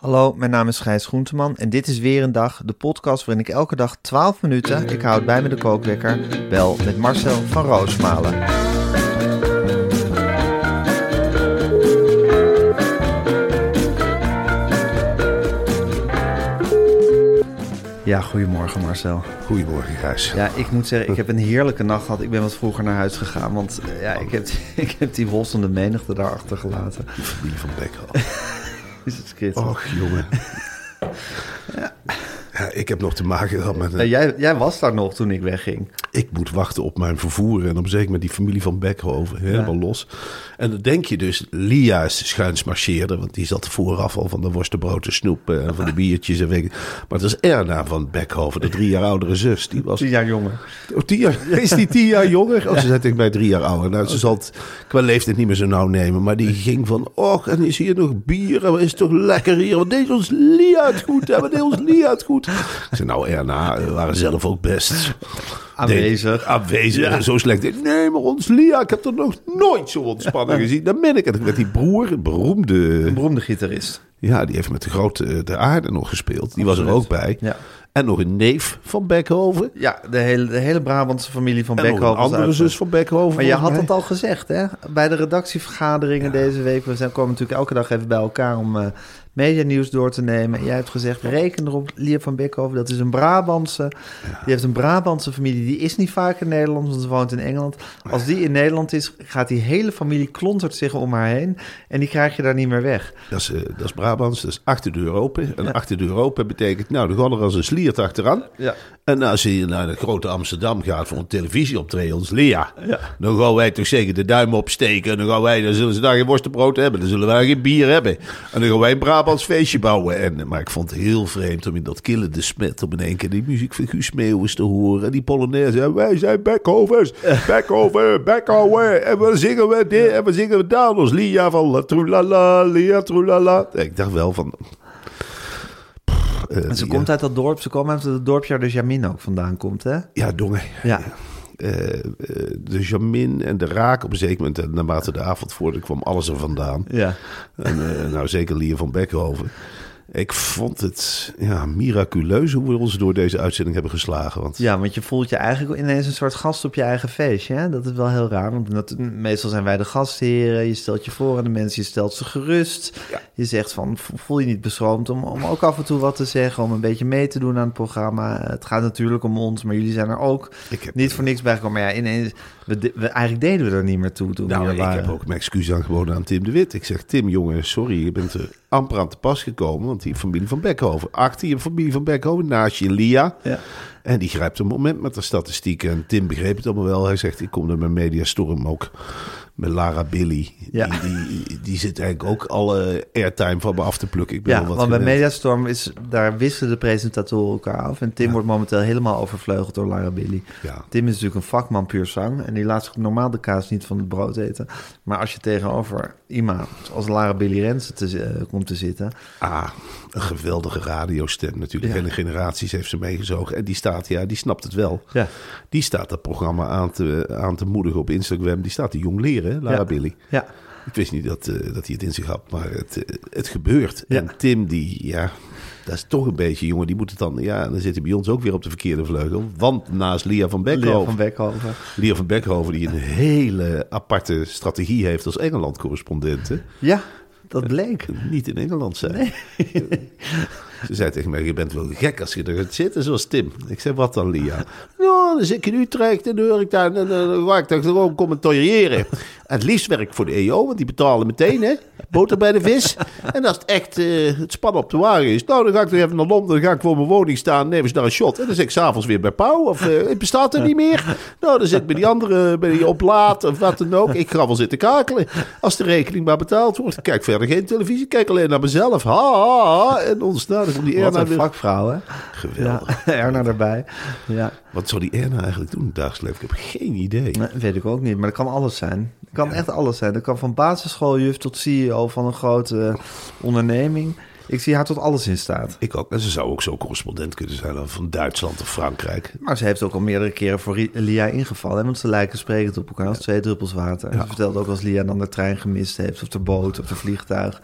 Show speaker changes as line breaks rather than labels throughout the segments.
Hallo, mijn naam is Gijs Groenteman en dit is weer een dag, de podcast waarin ik elke dag 12 minuten, ik houd bij me de kookwekker, bel met Marcel van Roosmalen. Ja, goedemorgen Marcel.
Goedemorgen, Gijs.
Ja, ik moet zeggen, ik heb een heerlijke nacht gehad. Ik ben wat vroeger naar huis gegaan, want ja, ik heb, ik heb die wolstende menigte daar achtergelaten.
De familie van Beckel.
Is het schitterend.
Och, jongen. ja. ik heb nog te maken gehad met...
Jij, jij was daar nog toen ik wegging.
ik moet wachten op mijn vervoer. En op een zeker met die familie van Beckhoven. Helemaal los. En dan denk je dus, Lia is schuins marcheerde. Want die zat vooraf al van de worstenbrood, de snoep en van de biertjes. En weet ik. Maar het is Erna van Beckhoven, de drie jaar oudere zus. Die was
Tien jaar jonger.
Oh, tien jaar, is die tien jaar jonger? Oh, ze zet ik bij drie jaar ouder. Nou, ze zal het qua leeftijd niet meer zo nauw nemen. Maar die ging van, och, en is hier nog bier? En wat is het toch lekker hier? Wat deed ons Lia het goed? hè? Wat deed ons Lia het goed? Zei, nou Erna, waren zelf ook best...
Aanwezig.
Aanwezig. Zo slecht. Nee, maar ons Lia, ik heb er nog nooit zo ontspannen gezien. Dan ben ik het. Met die broer, een beroemde...
Een beroemde gitarist.
Ja, die heeft met de grote de aarde nog gespeeld. Die was er ook bij.
Ja.
En nog een neef van Beckhoven.
Ja, de hele, de hele Brabantse familie van
En nog
Beckhoven.
een andere zus van Beckhoven.
Maar je had het al gezegd, hè? Bij de redactievergaderingen deze week. We zijn, komen natuurlijk elke dag even bij elkaar om eh medianieuws door te nemen. En jij hebt gezegd, reken erop, Lier van Beckhoven, dat is een Brabantse. Die heeft een Brabantse familie. Die is niet vaak in Nederland, want ze woont in Engeland. Als die in Nederland is, gaat die hele familie klontert zich om haar heen. En die krijg je daar niet meer weg.
Dat is, eh, dat is Brabants, dat is achter de deur open. En achter de deur open betekent, nou, dan gaan er als een sliert achteraan.
Ja.
En als je naar de grote Amsterdam gaat voor een televisieoptreden, ons Lea, dan gaan wij toch zeker de duim opsteken. En dan gaan wij, dan zullen ze daar geen worstenbrood hebben. Dan zullen wij geen bier hebben. En dan gaan wij een Brabants feestje bouwen. En, maar ik vond het heel vreemd om in dat kille de smet om in één keer die muziek van Guus Meeuwis te horen. En die Polonaise. En wij zijn Beckhovens. Beckhoven, Beckhoven. En we zingen we dit en we zingen we daar. Ons Lia van la trulala, Lia trulala. Ik dacht wel van... Eh,
En ze
ja.
komt uit dat dorp. Ze komt uit het dorpje waar de Jamin ook vandaan komt, hè?
Ja, Dongen.
Ja.
Eh, eh, de Jamin en de Raak op een zeker moment, en naarmate de avond voorde, kwam alles er vandaan.
Ja.
En, eh, nou, zeker Lier van Beckhoven. Ik vond het ja, miraculeus hoe we ons door deze uitzending hebben geslagen. Want
Ja, want je voelt je eigenlijk ineens een soort gast op je eigen feestje. Hè? Dat is wel heel raar, want dat, meestal zijn wij de gastheren. Je stelt je voor aan de mensen, je stelt ze gerust. Je zegt van, vo- voel je niet beschroomd om, om ook af en toe wat te zeggen... om een beetje mee te doen aan het programma. Het gaat natuurlijk om ons, maar jullie zijn er ook
Ik heb-
niet voor niks bijgekomen. Maar ja, ineens, we, de- we, eigenlijk deden we er niet meer toe toen
nou,
we er
ik
waren.
heb ook mijn excuus aangeboden aan Tim de Wit. Ik zeg, Tim, jongen, sorry, je bent er amper aan te pas gekomen. Die familie van Beckhoven, achter je familie van Beckhoven, naast je Lia. En die grijpt een moment met de statistieken. En Tim begreep het allemaal wel. Hij zegt, ik kom naar mijn mediastorm ook met Lara Billy.
Ja.
Die, die, die zit eigenlijk ook alle airtime van me af te plukken. Ik ben
Ja,
wat
want bij
gewend.
Mediastorm is, daar wisselen de presentatoren elkaar af. En Tim wordt momenteel helemaal overvleugeld door Lara Billy.
Ja.
Tim is natuurlijk een vakman puur zang. En die laat zich normaal de kaas niet van het brood eten. Maar als je tegenover iemand als Lara Billy Rensen te, eh, komt te zitten...
Ah, een geweldige radiostem natuurlijk.
Ja.
Hele generaties heeft ze meegezogen. En die staat, ja, die snapt het wel.
Ja.
Die staat dat programma aan te, aan te moedigen op Instagram. Die staat te jong leren, Lara
Ja.
Billy.
Ja,
Ik wist niet dat, eh, dat hij het in zich had, maar het, eh, het gebeurt.
Ja.
En Tim, die, ja, dat is toch een beetje, jongen, die moet het dan, ja, dan zit hij bij ons ook weer op de verkeerde vleugel. Want naast Lia van Beckhoven,
van Beckhoven.
Lia van Beckhoven, die een hele aparte strategie heeft als Engeland-correspondent. hè.
Ja, dat bleek.
Niet in Engeland zijn. Ze zei tegen mij, je bent wel gek als je er gaat zitten zoals Tim. Ik zei, wat dan, Lia? Nou, dan zit ik in Utrecht en dan hoor ik daar, en dan ga ik daar gewoon commentariëren. Het liefst werk ik voor de EO, want die betalen meteen, hè. Boter bij de vis. En als het echt eh, het span op de wagen is, nou, dan ga ik nog even naar Londen, dan ga ik voor mijn woning staan, neem eens daar een shot. En dan zit ik s'avonds weer bij Pauw, of eh, het bestaat er niet meer. Nou, dan zit ik bij die andere, bij die oplaad, of wat dan ook. Ik ga wel zitten kakelen. Als de rekening maar betaald wordt, ik kijk verder geen televisie, ik kijk alleen naar mezelf. Ha, ha, ha. En ontstaan van die
Wat
Erna
een
weer.
vakvrouw, hè?
Geweldig.
Ja, Erna erbij. Ja,
Wat zou die Erna eigenlijk doen in het dagelijks leven? Ik heb geen idee.
nee, weet ik ook niet. Maar dat kan alles zijn. Kan echt alles zijn. Dat kan van basisschooljuf tot CEO van een grote onderneming. Ik zie haar tot alles in staat.
Ik ook. En ze zou ook zo correspondent kunnen zijn van Duitsland of Frankrijk.
Maar ze heeft ook al meerdere keren voor Lia ingevallen. Hè? Want ze lijken sprekend op elkaar als twee druppels water. Ze vertelde ook als Lia dan de trein gemist heeft... of de boot of de vliegtuig.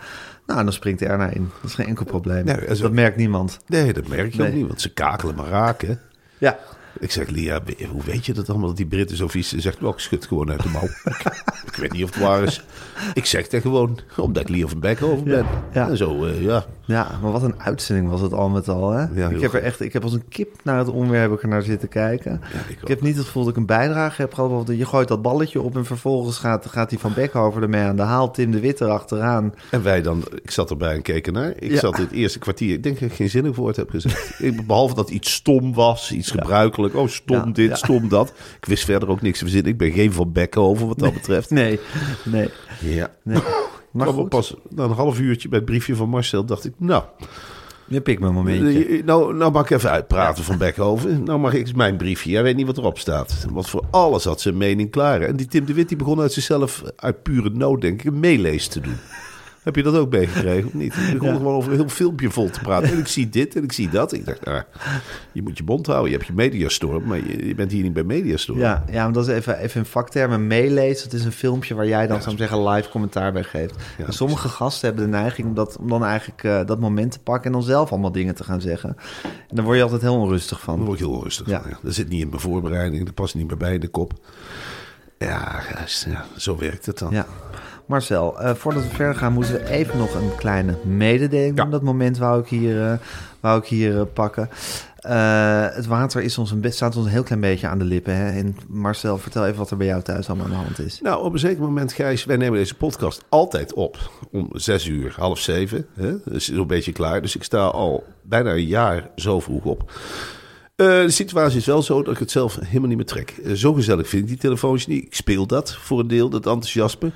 Nou, dan springt Erna in. Dat is geen enkel probleem.
Nee, en
dat merkt niemand.
Nee, dat merk je ook niet, want ze kakelen maar raken.
Ja,
Ik zeg, Lia, hoe weet je dat allemaal, dat die Britten zo vies zijn? Ze zegt, wel, ik schud gewoon uit de mouw. ik weet niet of het waar is. Ik zeg dat gewoon, omdat ik Lia van Beckhoven ben.
ja.
En zo, eh, ja.
Ja, maar wat een uitzending was het al met al. Hè? ik heb er echt, ik heb als een kip naar het er naar zitten kijken.
ik
heb niet het gevoel dat ik een bijdrage heb gehad. Je gooit dat balletje op en vervolgens gaat, gaat die van Beckhoven ermee aan de haal. Tim de Witte erachteraan.
En wij dan, ik zat erbij en keek ernaar. Ik zat in het eerste kwartier, ik denk dat ik geen zinnig woord heb gezegd. Ik- Behalve dat iets stom was, iets gebruikelijk. Oh, stom
Ja,
dit,
ja.
stom dat. Ik wist verder ook niks te verzinnen. Ik ben geen van Beckhoven wat dat betreft.
Nee, nee,
Ja.
nee. Maar goed,
pas na een half uurtje bij het briefje van Marcel dacht ik, nou,
je pikt me een momentje.
eh, nou, nou mag ik even uitpraten van Beckhoven. Nou mag ik eens mijn briefje. Jij weet niet wat erop staat. Want voor alles had ze een mening klaar. En die Tim de Wit die begon uit zichzelf, uit pure nood denk ik, een meelees te doen. Heb je dat ook meegekregen of niet? Die begon
Ja.
gewoon over een heel filmpje vol te praten. En ik zie dit en ik zie dat. Ik dacht, nou, je moet je mond houden. Je hebt je mediastorm, maar je, je bent hier niet bij mediastorm.
Ja, ja, maar dat is even, even in vaktermen meelezen. Dat is een filmpje waar jij dan, zou ik zeggen, live commentaar bij geeft. en sommige gasten hebben de neiging om, dat, om dan eigenlijk eh, dat moment te pakken... en dan zelf allemaal dingen te gaan zeggen. En daar word je altijd heel onrustig van.
Daar word ik heel rustig
Ja.
van. Ja. Dat zit niet in mijn voorbereiding. Dat past niet meer bij in de kop. Ja, ja, zo werkt het dan.
Ja. Marcel, eh, voordat we verder gaan, moeten we even nog een kleine mededeling doen. Dat moment wou ik hier, eh, wou ik hier eh, pakken. Het water is ons een staat ons een heel klein beetje aan de lippen. Hè? En Marcel, vertel even wat er bij jou thuis allemaal aan de hand is.
Nou, op een zeker moment, Gijs, wij nemen deze podcast altijd op. Om zes uur, half zeven. Hè? Dat is zo'n beetje klaar. Dus ik sta al bijna een jaar zo vroeg op. De situatie is wel zo dat ik het zelf helemaal niet meer trek. Zo gezellig vind ik die telefoons niet. Ik speel dat voor een deel, dat enthousiasme.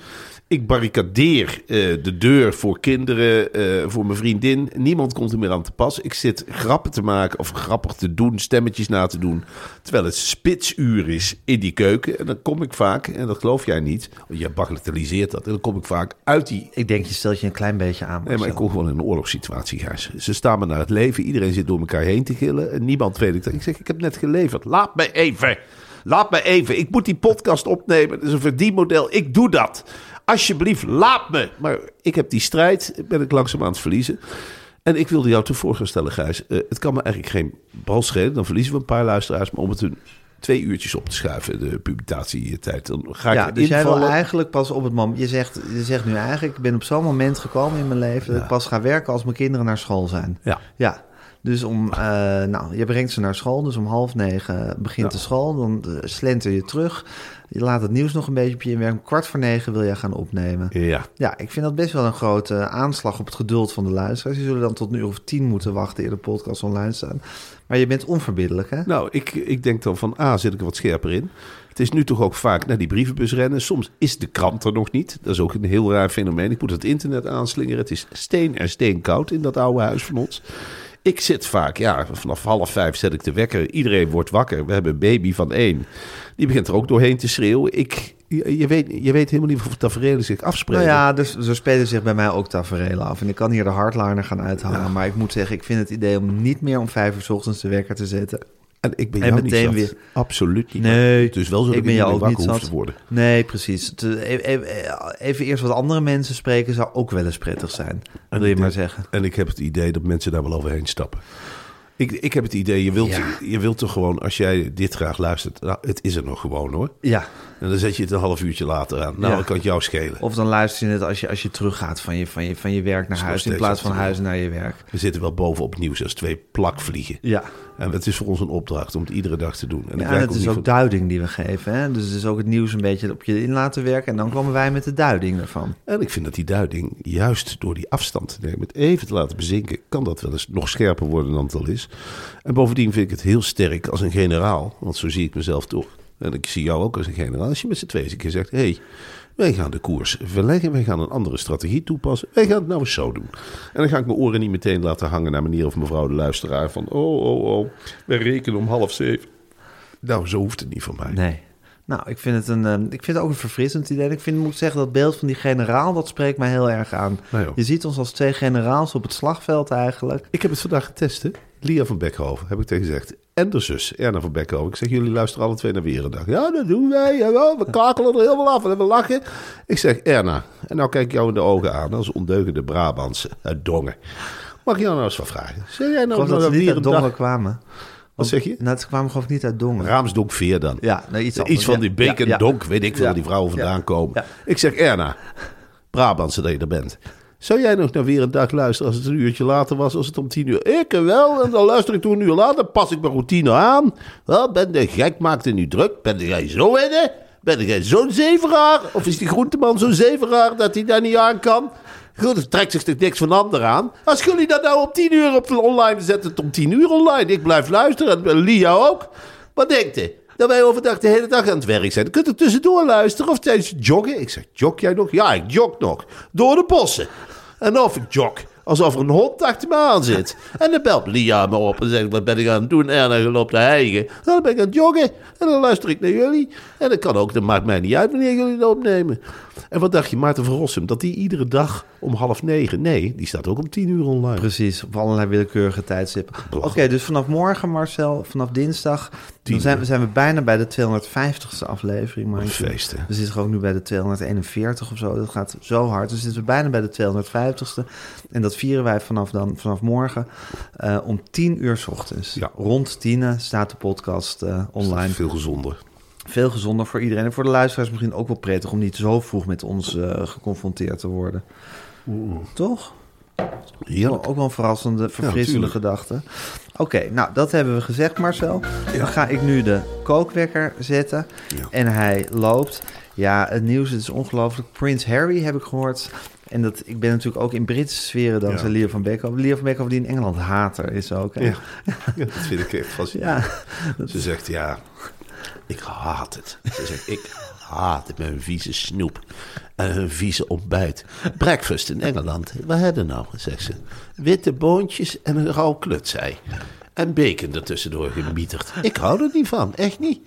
Ik barricadeer eh, de deur voor kinderen, eh, voor mijn vriendin. Niemand komt er meer aan te pas. Ik zit grappen te maken of grappig te doen, stemmetjes na te doen. Terwijl het spitsuur is in die keuken. En dan kom ik vaak, en dat geloof jij niet, want je bagatelliseert dat. En dan kom ik vaak uit die
Ik denk, je stelt je een klein beetje aan.
Nee, maar ik kom gewoon in een oorlogssituatie, Gijs. Ze staan me naar het leven. Iedereen zit door elkaar heen te gillen. En niemand weet het. Ik zeg, ik heb net geleverd. Laat me even. Laat me even. Ik moet die podcast opnemen. Dat is een verdienmodel. Ik doe dat. Alsjeblieft, laat me. Maar ik heb die strijd. Ben ik langzaam aan het verliezen. En ik wilde jou voor gaan stellen, Gijs. Eh, het kan me eigenlijk geen bal schelen. Dan verliezen we een paar luisteraars. Maar om het een twee uurtjes op te schuiven, de publicatietijd. Dan ga ik
Ja, dus jij wil eigenlijk pas op het moment... Je zegt, je zegt nu eigenlijk, ik ben op zo'n moment gekomen in mijn leven... dat ik pas ga werken als mijn kinderen naar school zijn.
Ja.
Ja, dus om, eh, nou, je brengt ze naar school, dus om half negen begint de school. Dan eh, slenter je terug. Je laat het nieuws nog een beetje op je inwerken. Kwart voor negen wil je gaan opnemen.
Ja.
Ja, ik vind dat best wel een grote aanslag op het geduld van de luisteraars. Die zullen dan tot een uur of tien moeten wachten eer de podcast online staan. Maar je bent onverbiddelijk, hè?
Nou, ik, ik denk dan van, A, zit ik er wat scherper in. Het is nu toch ook vaak naar die brievenbus rennen. Soms is de krant er nog niet. Dat is ook een heel raar fenomeen. Ik moet het internet aanslingeren. Het is steen en steenkoud in dat oude huis van ons. Ik zit vaak, ja, vanaf half vijf zet ik de wekker. Iedereen wordt wakker. We hebben een baby van één. Die begint er ook doorheen te schreeuwen. Ik, je, je weet, je weet helemaal niet of tafereelen zich afspreken.
Nou ja, dus zo spelen zich bij mij ook tafereelen af. En ik kan hier de hardliner gaan uithangen. Maar ik moet zeggen, ik vind het idee om niet meer om vijf uur 's ochtends de wekker te zetten.
En ik ben
En
jou
meteen
niet
weer-
Absoluut niet.
Nee,
Het is wel zo dat
ik ben
niet
jou ook niet zat.
te worden.
Nee, precies. Eh, e- e- Even eerst wat andere mensen spreken zou ook wel eens prettig zijn. Wil je maar zeggen.
En ik heb het idee dat mensen daar wel overheen stappen. Ik, ik heb het idee, je wilt,
Ja.
je wilt toch gewoon, als jij dit graag luistert, nou, het is er nog gewoon hoor.
Ja,
En dan zet je het een half uurtje later aan. Nou,
Ja.
dan kan het jou schelen.
of dan luister je het als je, als je teruggaat van je, van, je, van je werk naar huis... in plaats van huis naar je werk.
We zitten wel bovenop het nieuws als twee plakvliegen.
Ja,
En het is voor ons een opdracht om het iedere dag te doen. En
ja en het is ook duiding die we geven. Hè? Dus het is ook het nieuws een beetje op je in laten werken... en dan komen wij met de duiding ervan.
En ik vind dat die duiding, juist door die afstand te nemen, het even te laten bezinken, kan dat wel eens nog scherper worden dan het al is. En bovendien vind ik het heel sterk als een generaal, want zo zie ik mezelf toch. En ik zie jou ook als een generaal. Als je met z'n tweeën eens een keer zegt, hé, hey, wij gaan de koers verleggen, wij gaan een andere strategie toepassen, wij gaan het nou eens zo doen. En dan ga ik mijn oren niet meteen laten hangen naar meneer of mevrouw de luisteraar van, oh, oh, oh, wij rekenen om half zeven. Nou, zo hoeft het niet van mij.
Nee. Nou, ik vind het, een, eh, ik vind het ook een verfrissend idee. Ik vind, moet zeggen, dat beeld van die generaal, dat spreekt mij heel erg aan.
Nou
je ziet ons als twee generaals op het slagveld eigenlijk.
Ik heb het vandaag getest, hè? Lia van Beckhoven, heb ik tegen gezegd. En de zus, Erna van Beckhoven. Ik zeg, jullie luisteren alle twee naar Weerendag. Ja, dat doen wij. Jawel, we kakelen er helemaal af en we lachen. Ik zeg, Erna, en nou kijk ik jou in de ogen aan als ondeugende Brabantse uit Dongen. Mag ik jou nou eens wat vragen? Zeg jij nou
geloof dat ze niet uit Dongen kwamen.
Wat zeg je?
Nou, ze kwamen geloof ik niet uit Dongen.
Raamsdonk Veer dan.
Ja, iets anders.
Iets van
Ja,
die beek en
ja, ja.
donk, weet ik waar die vrouwen vandaan komen. Ik zeg, Erna, Brabantse dat je er bent. Zou jij nog naar weer een dag luisteren als het een uurtje later was, als het om tien uur? Ik wel, en dan luister ik toen een uur later, pas ik mijn routine aan. Wel, ben de gek, maakt het nu druk? Ben jij zo in? Ben jij zo'n zeveraar? Of is die groenteman zo'n zeveraar dat hij daar niet aan kan? Goed, trekt zich niks van ander aan. Als jullie dat nou op tien uur op online zetten, het om tien uur online. Ik blijf luisteren, en Lia ook. Wat denkt u? Dat wij overdag de hele dag aan het werk zijn. Dan kunt u tussendoor luisteren of tijdens joggen. Ik zeg, jog jij nog? Ja, ik jog nog. Door de bossen. En of ik jog. Alsof er een hond achter me aan zit. En dan belt Lia me op en zegt, wat ben ik aan het doen? En dan loopt te hijgen. Dan ben ik aan het joggen. En dan luister ik naar jullie. En dat kan ook, dat maakt mij niet uit wanneer jullie dat opnemen. En wat dacht je, Maarten van Rossum, dat die iedere dag om half negen... Nee, die staat ook om tien uur online.
Precies, op allerlei willekeurige tijdstippen. Oké, dus vanaf morgen, Marcel, vanaf dinsdag... Dan zijn, we- zijn we bijna bij de 250ste aflevering. Maar
feest?
We zitten gewoon nu bij de 241 of zo. Dat gaat zo hard. Dus zitten we bijna bij de 250ste. En dat vieren wij vanaf, dan, vanaf morgen eh, om 10 uur 's ochtends.
Ja.
Rond 10 staat de podcast eh, online.
Veel gezonder.
Veel gezonder voor iedereen. En voor de luisteraars misschien ook wel prettig... om niet zo vroeg met ons eh, geconfronteerd te worden. Toch?
Heerlijk.
Ook wel een verrassende, verfrissende gedachte. Oké, nou dat hebben we gezegd Marcel. Dan ga ik nu de kookwekker zetten.
Ja.
En hij loopt. Ja, het nieuws het is ongelooflijk. Prins Harry heb ik gehoord. En dat, ik ben natuurlijk ook in Britse sferen dankzij
Ja.
Leo van Beekhoven. Leo van Beekhoven die in Engeland hater is ook. Hè?
Ja. ja, dat vind ik echt fascinerend.
Ja,
Ze zegt, ja, ik haat het. Ze zegt, ik haat het met hun vieze snoep en hun vieze ontbijt. Breakfast in Engeland, wat hebben nou, zegt ze. Witte boontjes en een rauw klutzei. En bacon ertussendoor gemieterd. Ik hou er niet van, echt niet.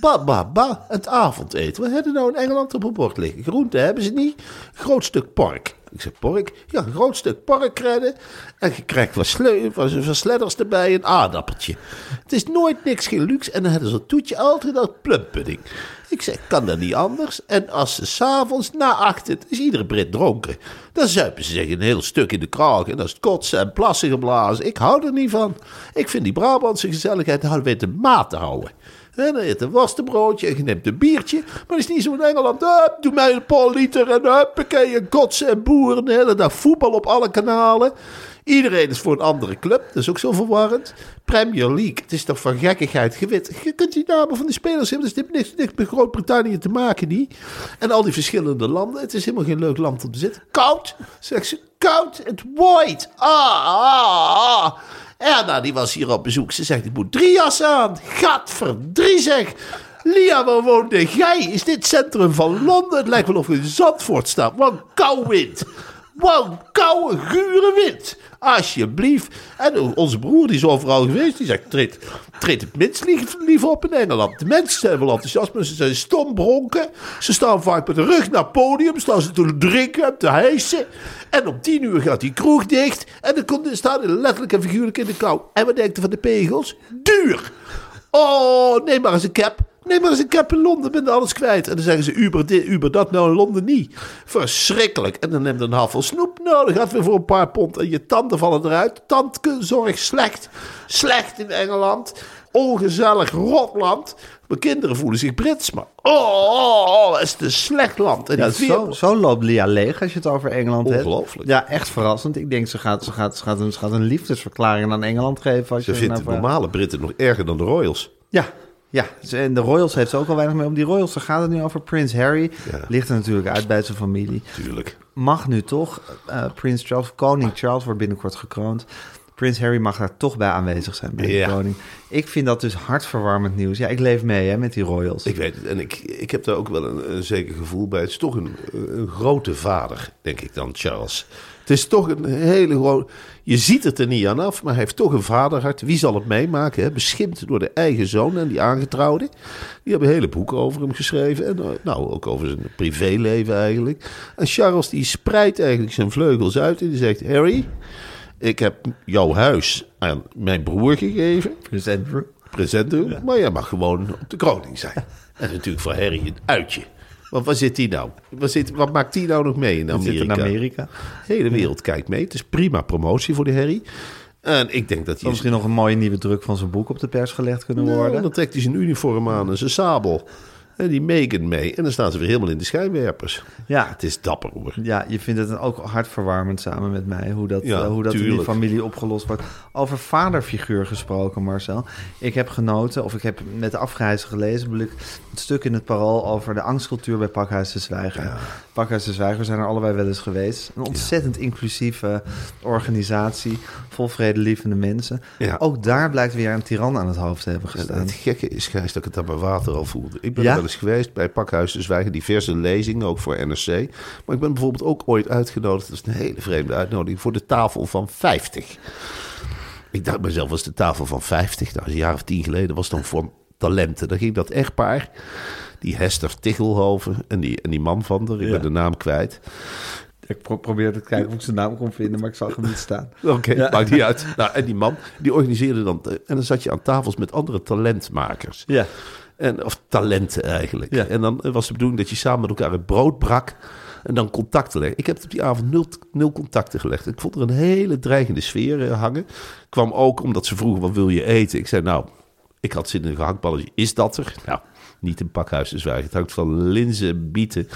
Ba, ba, ba, het avondeten. Wat hebben nou in Engeland op een bord liggen? Groenten hebben ze niet. Groot stuk pork. Ik zeg pork? Ja, een groot stuk pork redden. En je krijgt wat, wat, sledders erbij, een aardappeltje. Het is nooit niks geen luxe. En dan hebben ze een toetje altijd dat plumpudding. Ik zeg, kan dat niet anders? En als ze s'avonds na achten, is iedere Brit dronken. Dan zuipen ze zich een heel stuk in de kraag. En dat is kotsen en plassen geblazen. Ik hou er niet van. Ik vind die Brabantse gezelligheid, daar hadden we de maat te houden. En dan eet een worstenbroodje en je neemt een biertje. Maar het is niet zo in Engeland. Doe mij een paar liter en huppakee, en kotsen en boeren. De hele dag voetbal op alle kanalen. Iedereen is voor een andere club. Dat is ook zo verwarrend. Premier League. Het is toch van gekkigheid gewit. Je kunt die namen van de spelers hebben. Dus dit heeft niks, met Groot-Brittannië te maken, niet. En al die verschillende landen. Het is helemaal geen leuk land om te zitten. Koud, zegt ze. Koud. Het waait. Ah, ah, ah. Erna, die was hier op bezoek. Ze zegt, ik moet drie jassen aan. Gadverdrie zeg. Lia, waar woonde jij? Is dit centrum van Londen? Het lijkt wel of we in Zandvoort staan. Wat kou wind. Wow, koude, gure wind. Alsjeblieft. En onze broer, die is overal geweest, die zegt, treed, treed het minst lief, lief op in Engeland. De mensen zijn wel enthousiast, maar ze zijn stom bronken. Ze staan vaak met de rug naar het podium, staan ze te drinken, te hijsen. En om tien uur gaat die kroeg dicht. En dan staan ze letterlijk en figuurlijk in de kou. En wat denkt van de pegels? Duur. Oh, neem maar eens een cap. Neem maar eens een cap in Londen, ben je alles kwijt. En dan zeggen ze Uber dit, Uber dat, nou in Londen niet. Verschrikkelijk. En dan neemt een half snoep. Nou, dan gaat weer voor een paar pond. En je tanden vallen eruit. Tandzorg slecht. Slecht in Engeland. Ongezellig, rotland. Mijn kinderen voelen zich Brits, maar oh, oh, oh is een slecht land. En
Ja, zo, zo loopt Lia leeg als je het over Engeland hebt.
Ongelooflijk.
Ja, echt verrassend. Ik denk, ze gaat, ze gaat, ze gaat, een, ze gaat een liefdesverklaring aan Engeland geven. Als
Ze
je
vindt
nou
de normale Britten nog erger dan de Royals.
Ja, ja. Ze- en de Royals heeft ze ook al weinig mee om. Die Royals, daar gaat het nu over. Prins Harry
Ja.
ligt er natuurlijk uit bij zijn familie.
Tuurlijk.
Mag nu toch, eh, Prins Charles, koning Charles wordt binnenkort gekroond. Prins Harry mag daar toch bij aanwezig zijn bij
Ja.
de koning. Ik vind dat dus hartverwarmend nieuws. Ja, ik leef mee hè, met die Royals.
Ik weet het. En ik, ik heb daar ook wel een, een zeker gevoel bij. Het is toch een, een grote vader, denk ik dan, Charles. Het is toch een hele grote... Je ziet het er niet aan af, maar hij heeft toch een vaderhart. Wie zal het meemaken? Hè? Beschimpt door de eigen zoon en die aangetrouwde. Die hebben hele boeken over hem geschreven. En eh, nou, ook over zijn privéleven eigenlijk. En Charles die spreidt eigenlijk zijn vleugels uit en die zegt... Harry, ik heb jouw huis aan mijn broer gegeven present doen. Maar jij mag gewoon op de kroning zijn. En natuurlijk voor Harry een uitje. Want waar zit hij nou? Wat, zit, wat maakt hij nou nog mee in
Die zit
Amerika?
in Amerika.
De hele wereld kijkt mee. Het is prima promotie voor de Harry. En ik denk dat hij...
misschien nog een mooie nieuwe druk van zijn boek op de pers gelegd kunnen
Nou,
worden.
dan trekt hij zijn uniform aan en zijn sabel. En die Megan mee. En dan staan ze weer helemaal in de schijnwerpers.
Ja.
Het is dapper hoor.
Ja, je vindt het ook hartverwarmend samen met mij hoe dat,
Ja,
eh, hoe dat in die familie opgelost wordt. Over vaderfiguur gesproken, Marcel. Ik heb genoten, of ik heb met de afgereizen gelezen, ik, het stuk in het parool over de angstcultuur bij Pakhuis de Zwijger. Pakhuis de Zwijger zijn er allebei wel eens geweest. Een ontzettend inclusieve organisatie, vol vredelievende mensen. Ook daar blijkt weer een tiran aan het hoofd te hebben
En
gestaan.
het gekke is, Gijs, dat ik het aan mijn water al voelde. Ik ben wel eens geweest bij Pakhuis de Zwijgen, diverse lezingen, ook voor NRC. Maar ik ben bijvoorbeeld ook ooit uitgenodigd, dat is een hele vreemde uitnodiging, voor de tafel van 50. Ik dacht mezelf, was de tafel van 50? Nou, een jaar of tien geleden was dan voor talenten. Dan ging dat echtpaar, die Hester Tichelhoven en die, en die man van haar, ik
Ja.
ben de naam kwijt.
Ik pro- probeerde te kijken of ik zijn naam kon vinden, maar ik zag hem niet staan.
Oké,
Ja.
maakt niet uit. Nou, en die man, die organiseerde dan... En dan zat je aan tafels met andere talentmakers.
Ja.
En, of talenten eigenlijk.
Ja.
En dan was de bedoeling dat je samen met elkaar het brood brak. En dan contacten leggen. Ik heb op die avond nul, nul contacten gelegd. Ik vond er een hele dreigende sfeer eh, hangen. Kwam ook omdat ze vroegen, wat wil je eten? Ik zei, nou, ik had zin in een gehaktballetje. Is dat er? Nou, niet een pakhuis te zwijgen. Het hangt van linzen, bieten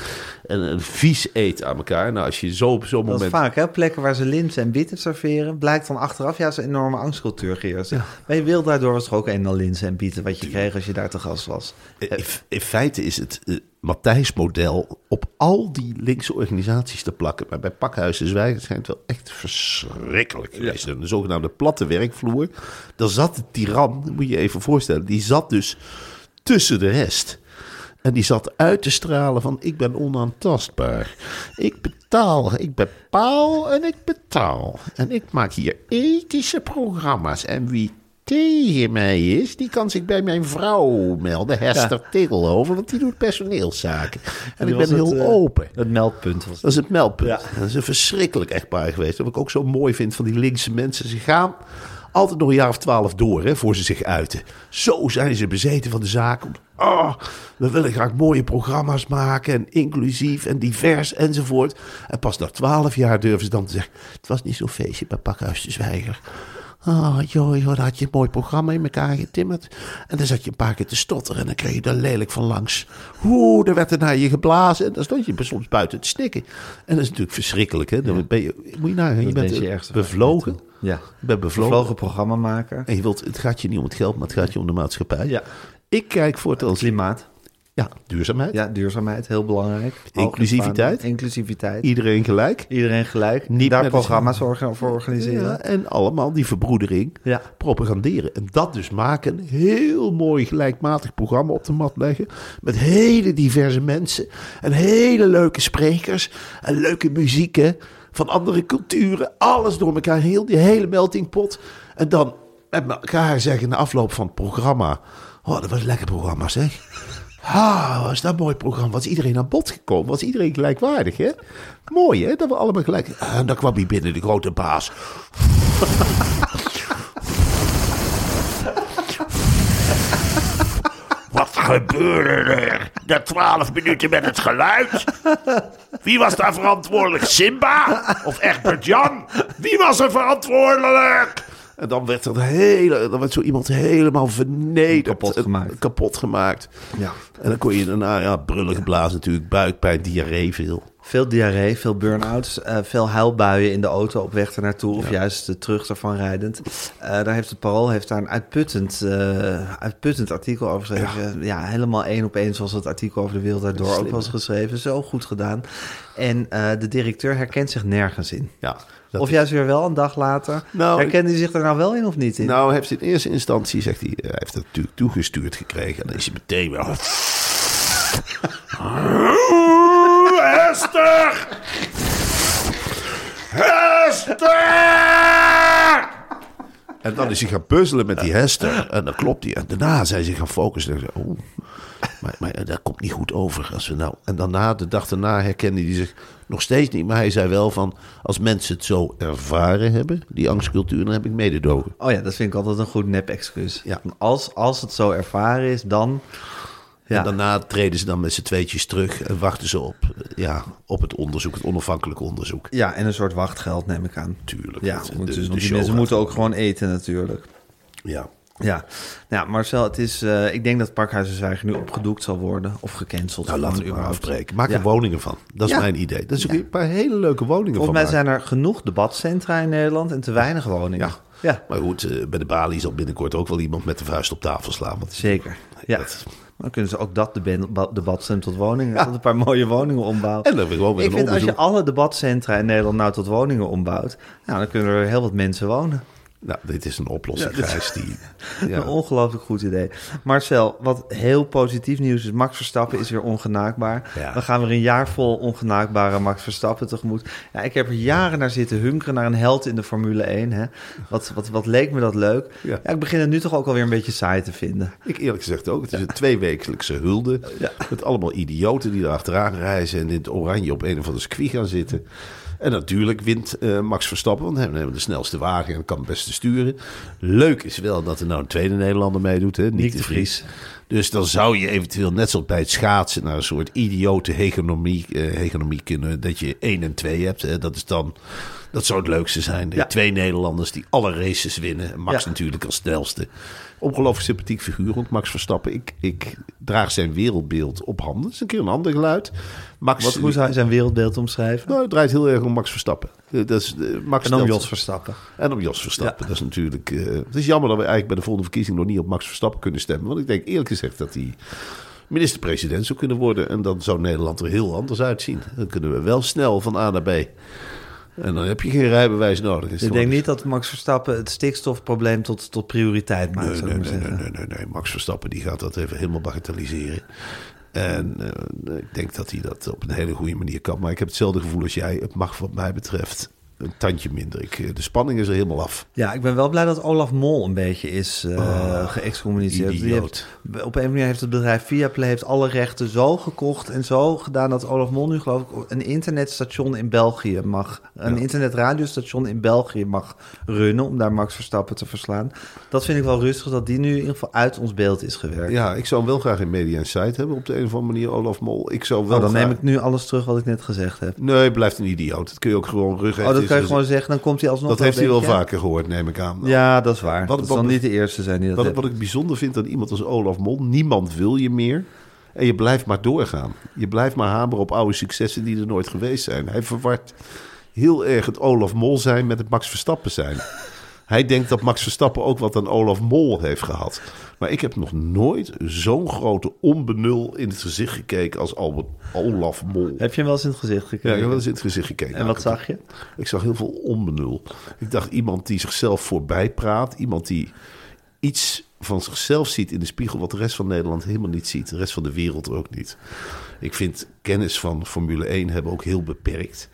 en een vies eten aan elkaar. Nou, als je zo op zo'n
Dat is
moment...
vaak, hè? Plekken waar ze linzen en bieten serveren. Blijkt dan achteraf, ja, zo'n enorme angstcultuur geheerst. Maar je wil daardoor was ook een linzen en bieten wat je kreeg als je daar te gast was.
In, in feite is het uh, Matthijs-model op al die linkse organisaties te plakken. Maar bij Pakhuis de Zwijger schijnt het wel echt verschrikkelijk geweest. De zogenaamde platte werkvloer. Daar zat de tiran, dat moet je je even voorstellen. Die zat dus tussen de rest. En die zat uit te stralen van ik ben onaantastbaar. Ik betaal, ik bepaal en ik betaal. En ik maak hier ethische programma's. En wie tegen mij is, die kan zich bij mijn vrouw melden. Hester Tiggelhoven, want die doet personeelszaken. En ik ben heel
het, eh,
open.
Het meldpunt was
Dat is het meldpunt.
Ja.
Dat is een verschrikkelijk echtpaar geweest. Wat ik ook zo mooi vind van die linkse mensen. Ze gaan altijd nog een jaar of twaalf door hè, voor ze zich uiten. Zo zijn ze bezeten van de zaak. Oh, we willen graag mooie programma's maken. En inclusief en divers enzovoort. En pas na twaalf jaar durven ze dan te zeggen... het was niet zo'n feestje bij Pakhuis de Zwijger. Oh, joh, joh, daar had je een mooi programma in elkaar getimmerd. En dan zat je een paar keer te stotteren en dan kreeg je er lelijk van langs. Oeh, er werd er naar je geblazen en dan stond je soms buiten te snikken. En dat is natuurlijk verschrikkelijk, hè. Dan ben je, moet je nagaan, je bent bevlogen.
Ja.
Je bent bevlogen.
Bevlogen programmamaker.
En je wilt, het gaat je niet om het geld, maar het gaat je om de maatschappij.
Ja.
Ik kijk voor het als
Klimaat.
ja, duurzaamheid.
Ja, duurzaamheid, heel belangrijk.
Inclusiviteit.
Inclusiviteit.
Iedereen gelijk.
Iedereen gelijk.
Niet
Daar programma's orga- voor organiseren.
Ja, en allemaal die verbroedering
Ja.
propaganderen. En dat dus maken. Een heel mooi gelijkmatig programma op de mat leggen. Met hele diverse mensen. En hele leuke sprekers. En leuke muziek. hè. Van andere culturen. Alles door elkaar, heel die hele meltingpot. En dan met elkaar zeggen na afloop van het programma... Oh, dat was een lekker programma, zeg. Ah, was dat een mooi programma. Was iedereen aan bod gekomen? Was iedereen gelijkwaardig, hè? Mooi, hè? Dat we allemaal gelijk... En dan kwam hij binnen, de grote baas. Wat gebeurde er? Na twaalf minuten met het geluid? Wie was daar verantwoordelijk? Simba? Of Egbert Jan? Wie was er verantwoordelijk? En dan werd, er hele, dan werd zo iemand helemaal vernederd.
Kapot
en
gemaakt.
Kapot gemaakt.
Ja.
En dan kon je daarna, ja, brullen geblazen natuurlijk, buikpijn, diarree veel.
Veel diarree, veel burn-outs, eh, veel huilbuien in de auto op weg ernaartoe of juist uh, terug ervan rijdend. Eh, daar heeft het Parool heeft daar een uitputtend, eh, uitputtend artikel over geschreven. Ja. helemaal één op één zoals het artikel over de wereld daardoor ook was geschreven. Zo goed gedaan. En de directeur herkent zich nergens in.
Ja, dat
Of
is-
juist weer wel een dag later.
Nou,
Herkende hij zich er nou wel in of niet in?
Nou, heeft in eerste instantie, zegt hij, hij heeft het natuurlijk toegestuurd gekregen. En dan is hij meteen wel... Hester! Hester! En dan is hij gaan puzzelen met die Hester. En dan klopt hij. En daarna zijn ze gaan focussen. En zei, oeh, maar, maar dat komt niet goed over. Als we nou... En daarna, de dag daarna, herkende hij zich nog steeds niet. Maar hij zei wel van, als mensen het zo ervaren hebben, die angstcultuur, dan heb ik mededogen.
Oh ja, dat vind ik altijd een goed nep-excuus.
Ja.
Als, als het zo ervaren is, dan... Ja.
En daarna treden ze dan met z'n tweetjes terug en wachten ze op, ja, op het onderzoek, het onafhankelijke onderzoek.
Ja, en een soort wachtgeld neem ik aan.
Tuurlijk.
Ja,
Het-
want,
de-
dus,
de
want die
show
mensen
gaat
moeten ook gewoon eten natuurlijk.
Ja.
Ja, ja Marcel, het is, eh, ik denk dat Parkhuizen nu opgedoekt zal worden of gecanceld.
Nou, laten we maar afbreken. Maak
Ja.
er woningen van. Dat is
Ja.
mijn idee. Dat is ook een paar hele leuke woningen
Volgens
van
mij zijn er genoeg debatcentra in Nederland en te weinig woningen.
Ja.
ja
Maar goed, eh, bij de balie zal binnenkort ook wel iemand met de vuist op tafel slaan. Want
zeker. Ja.
Dat-
Dan kunnen ze ook dat debat, ba- debatcentrum tot woningen, tot een paar mooie woningen ombouwen.
En dan weer gewoon weer
ik
een
vind als je alle debatcentra in Nederland nou tot woningen ombouwt, nou, dan kunnen er heel wat mensen wonen.
Nou, dit is een oplossing,
Ja,
Gijs, die...
Een
Ja.
ongelooflijk goed idee. Marcel, wat heel positief nieuws is, Max Verstappen is weer ongenaakbaar.
Ja.
We gaan weer een jaar vol ongenaakbare Max Verstappen tegemoet. Ja, ik heb er jaren naar zitten hunkeren naar een held in de Formule 1. Hè. Wat, wat, wat leek me dat leuk.
Ja.
Ik begin het nu toch ook alweer een beetje saai te vinden.
Ik eerlijk gezegd ook. Het is een tweewekelijkse hulde. Met allemaal idioten die er achteraan reizen... en in het oranje op een of andere circuit gaan zitten. En natuurlijk wint eh, Max Verstappen, want hij heeft de snelste wagen en kan het beste sturen. Leuk is wel dat er nou een tweede Nederlander meedoet, hè? Nick de Vries. Dus dan zou je eventueel, net zoals bij het schaatsen, naar een soort idiote hegemonie, eh, hegemonie kunnen. Dat je 1 en 2 hebt. Hè? Dat is dan. Dat zou het leukste zijn.
Ja.
Twee Nederlanders die alle races winnen. En Max
Ja.
natuurlijk als snelste. Ongelooflijk sympathiek figuur, want Max Verstappen. Ik, ik draag zijn wereldbeeld op handen. Dat is een keer een ander geluid. Max,
Wat, hoe zou je zijn wereldbeeld omschrijven?
Nou, het draait heel erg om Max Verstappen. Dat is, eh, Max
en
stelt-
Jos Verstappen.
en om Jos Verstappen. Dat is natuurlijk. eh, het is jammer dat we eigenlijk bij de volgende verkiezing nog niet op Max Verstappen kunnen stemmen. Want ik denk eerlijk gezegd dat hij minister-president zou kunnen worden. En dan zou Nederland er heel anders uitzien. Dan kunnen we wel snel van A naar B. En dan heb je geen rijbewijs nodig.
Ik denk niet dat Max Verstappen het stikstofprobleem tot, tot prioriteit maakt,
nee, nee, nee, nee. Max Verstappen die gaat dat even helemaal bagatelliseren. En eh, ik denk dat hij dat op een hele goede manier kan. Maar ik heb hetzelfde gevoel als jij. Het mag wat mij betreft een tandje minder. Ik, eh, de spanning is er helemaal af.
Ja, ik ben wel blij dat Olaf Mol een beetje is geëxcommuniceerd. Die
idioot.
heeft, op een manier heeft het bedrijf Viaplay heeft alle rechten zo gekocht en zo gedaan dat Olaf Mol nu geloof ik een internetstation in België mag, een internetradiostation in België mag runnen om daar Max Verstappen te verslaan. Dat vind ik wel rustig dat die nu in ieder geval uit ons beeld is gewerkt.
Ja, ik zou hem wel graag in Media Insight hebben op de een of andere manier, Olaf Mol. Ik zou wel
Oh, dan
graag-
neem ik nu alles terug wat ik net gezegd heb.
Nee, blijft een idioot. Dat kun je ook gewoon rug
Oh, kan je gewoon zeggen, dan komt hij alsnog.
Dat heeft hij wel vaker gehoord, neem ik aan.
Ja, dat is waar.
Wat-
dat zal niet de eerste zijn die dat
Wat, wat ik bijzonder vind aan iemand als Olaf Mol, niemand wil je meer. En je blijft maar doorgaan. Je blijft maar hameren op oude successen die er nooit geweest zijn. Hij verwart heel erg het Olaf Mol zijn met het Max Verstappen zijn. Hij denkt dat Max Verstappen ook wat aan Olaf Mol heeft gehad. Maar ik heb nog nooit zo'n grote onbenul in het gezicht gekeken als Albert Olaf Mol.
Heb je hem wel eens in het gezicht gekeken?
Ja, ik heb wel eens in het gezicht gekeken.
En
Nou,
wat zag je?
ik zag heel veel onbenul. Ik dacht iemand die zichzelf voorbij praat. Iemand die iets van zichzelf ziet in de spiegel... wat de rest van Nederland helemaal niet ziet. De rest van de wereld ook niet. Ik vind kennis van Formule 1 hebben ook heel beperkt.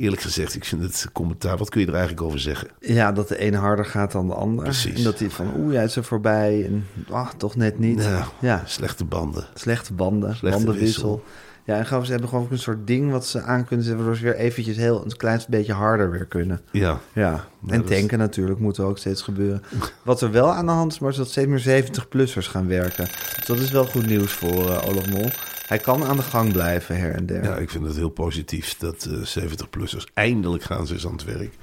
Eerlijk gezegd, ik vind het commentaar... Wat kun je er eigenlijk over zeggen?
Ja, dat de ene harder gaat dan de andere.
Precies.
En dat hij van, oeh, jij is er voorbij. En, ach, toch net niet.
Nou,
ja,
Slechte banden.
slechte banden,
Slechte
bandenwissel.
wissel.
Ja, en ze hebben gewoon ook een soort ding wat ze aan kunnen zetten... waardoor ze weer eventjes heel een klein beetje harder weer kunnen.
Ja.
Ja, en
dat is-
tanken natuurlijk moet er ook steeds gebeuren. Wat er wel aan de hand is, maar is dat steeds meer 70-plussers gaan werken. Dus dat is wel goed nieuws voor eh, Olaf Mol. Hij kan aan de gang blijven her en der.
Ja, ik vind het heel positief dat eh 70-plussers eindelijk gaan ze eens aan het werk.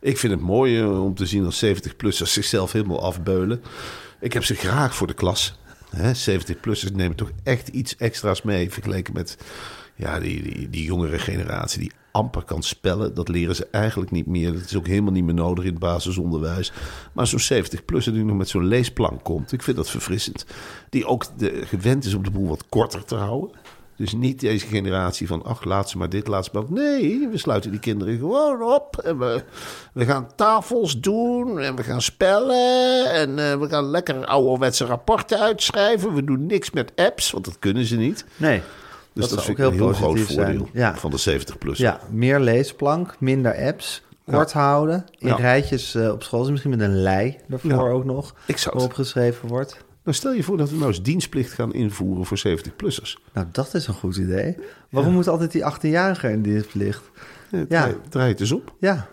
Ik vind het mooi eh, om te zien als 70-plussers zichzelf helemaal afbeulen. Ik heb ze graag voor de klas. Hè, 70-plussers nemen toch echt iets extra's mee vergeleken met ja, die, die, die jongere generatie die amper kan spellen. Dat leren ze eigenlijk niet meer. Dat is ook helemaal niet meer nodig in het basisonderwijs. Maar zo'n 70-plusser die nog met zo'n leesplank komt, ik vind dat verfrissend. Die ook de, gewend is om de boel wat korter te houden. Dus niet deze generatie van, ach, laat ze maar dit, laat ze maar... Nee, we sluiten die kinderen gewoon op. En we, we gaan tafels doen en we gaan spellen. En eh, we gaan lekker ouderwetse rapporten uitschrijven. We doen niks met apps, want dat kunnen ze niet.
Nee,
Dus dat, vind
ook heel
heel groot voordeel
Ja.
van de 70-plus.
ja, meer leesplank, minder apps, kort houden. In
Ja.
rijtjes eh, op school, misschien met een lei
Ja.
ook nog.
Ik zou het-
Waarop geschreven wordt.
Nou, stel je voor dat we nou eens dienstplicht gaan invoeren voor 70-plussers.
Nou, dat is een goed idee. Waarom moet altijd die 18-jarige in dienstplicht? Ja.
Draai, draai het eens op.
Ja,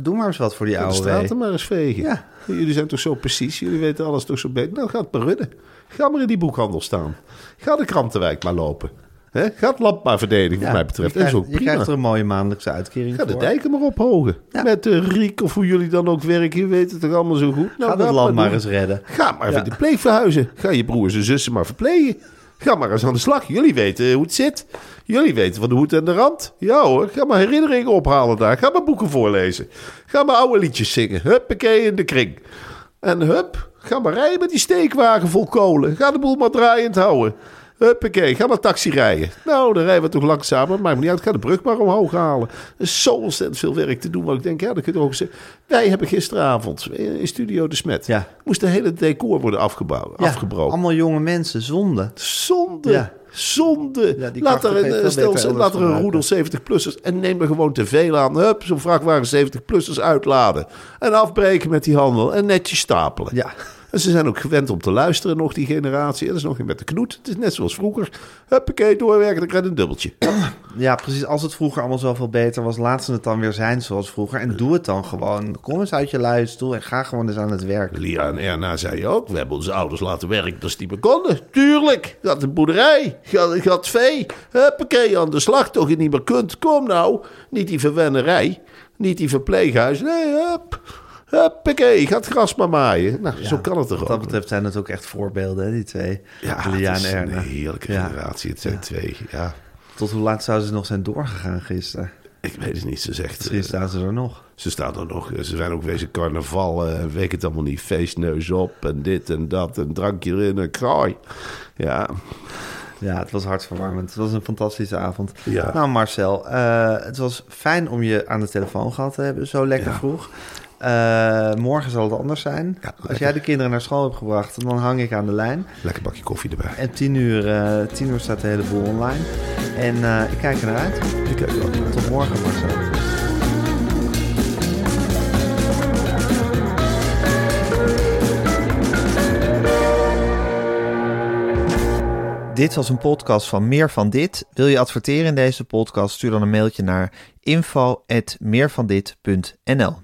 doe maar eens wat voor die oude
straten maar eens vegen.
Ja.
Jullie zijn toch zo precies, jullie weten alles toch zo beter. Nou, ga het maar runnen. Ga maar in die boekhandel staan. Ga de krantenwijk maar lopen. Hè? Ga het land maar verdedigen, wat mij betreft.
Je
Dat is
krijgt,
ook
je
prima.
krijgt er een mooie maandelijkse uitkering
Ga de
voor.
dijken maar ophogen.
Ja.
Met de Riek of hoe jullie dan ook werken. Je weet het toch allemaal zo goed. Nou,
Ga het land maar eens redden.
Ga maar even de pleeg verhuizen. Ga je broers en zussen maar verplegen. Ga maar eens aan de slag. Jullie weten hoe het zit. Jullie weten van de hoed en de rand. Ja hoor, ga maar herinneringen ophalen daar. Ga maar boeken voorlezen. Ga maar oude liedjes zingen. Huppakee in de kring. En hup, ga maar rijden met die steekwagen vol kolen. Ga de boel maar draaiend houden. Huppakee, ga maar taxi rijden. Nou, dan rijden we toch langzamer. Maakt me niet uit, ga de brug maar omhoog halen. Er is zo ontzettend veel werk te doen. Waar ik denk, ja, dat kun je ook zeggen. Wij hebben gisteravond in Studio De Smet...
Ja.
moest de hele decor worden afgebouwd,
Ja,
afgebroken.
Allemaal jonge mensen, zonde.
Zonde.
Ja.
Zonde.
Ja,
laat er een,
veel
stel, laat er een roedel 70-plussers en neem er gewoon te veel aan. Hup, zo'n vrachtwagen 70-plussers uitladen. En afbreken met die handel en netjes stapelen.
Ja.
En ze zijn ook gewend om te luisteren, nog die generatie. En dat is nog niet met de knoet. Het is net zoals vroeger. Huppakee, doorwerken, dan krijg je een dubbeltje.
Ja, precies. Als het vroeger allemaal zoveel beter was, laat ze het dan weer zijn zoals vroeger. En doe het dan gewoon. Kom eens uit je luie stoel en ga gewoon eens aan het werk.
Lia en Erna zeiden ook, we hebben onze ouders laten werken als die konden. Tuurlijk, gaat de boerderij, gaat, gaat vee. Huppakee, aan de slag toch je niet meer kunt. Kom nou, niet die verwennerij, niet die verpleeghuis. Nee, hup, huppakee, gaat gras maar maaien. Nou, zo kan het toch
Wat dat betreft zijn het ook echt voorbeelden, die twee.
ja,
en
een heerlijke generatie. Het zijn twee, ja.
Tot hoe laat zouden ze nog zijn doorgegaan gisteren?
Ik weet het niet, ze zegt...
Misschien
eh,
staan ze er nog.
Ze staan er nog, ze zijn ook wezen carnaval, eh, weet het allemaal niet, feestneus op en dit en dat, een drankje erin, een kraai. Ja,
Ja, het was hartverwarmend. Het was een fantastische avond.
Ja.
Nou, Marcel, eh, het was fijn om je aan de telefoon gehad te hebben, zo lekker
Ja.
vroeg. Eh, morgen zal het anders zijn.
Ja,
Als jij de kinderen naar school hebt gebracht, dan hang ik aan de lijn.
lekker bakje koffie erbij.
En tien uur, eh, tien uur staat de hele boel online. En eh, ik kijk er naar uit.
Ik kijk.
Tot morgen, Marcel. Dit was een podcast van Meer van Dit. Wil je adverteren in deze podcast? Stuur dan een mailtje naar info@meervandit.nl.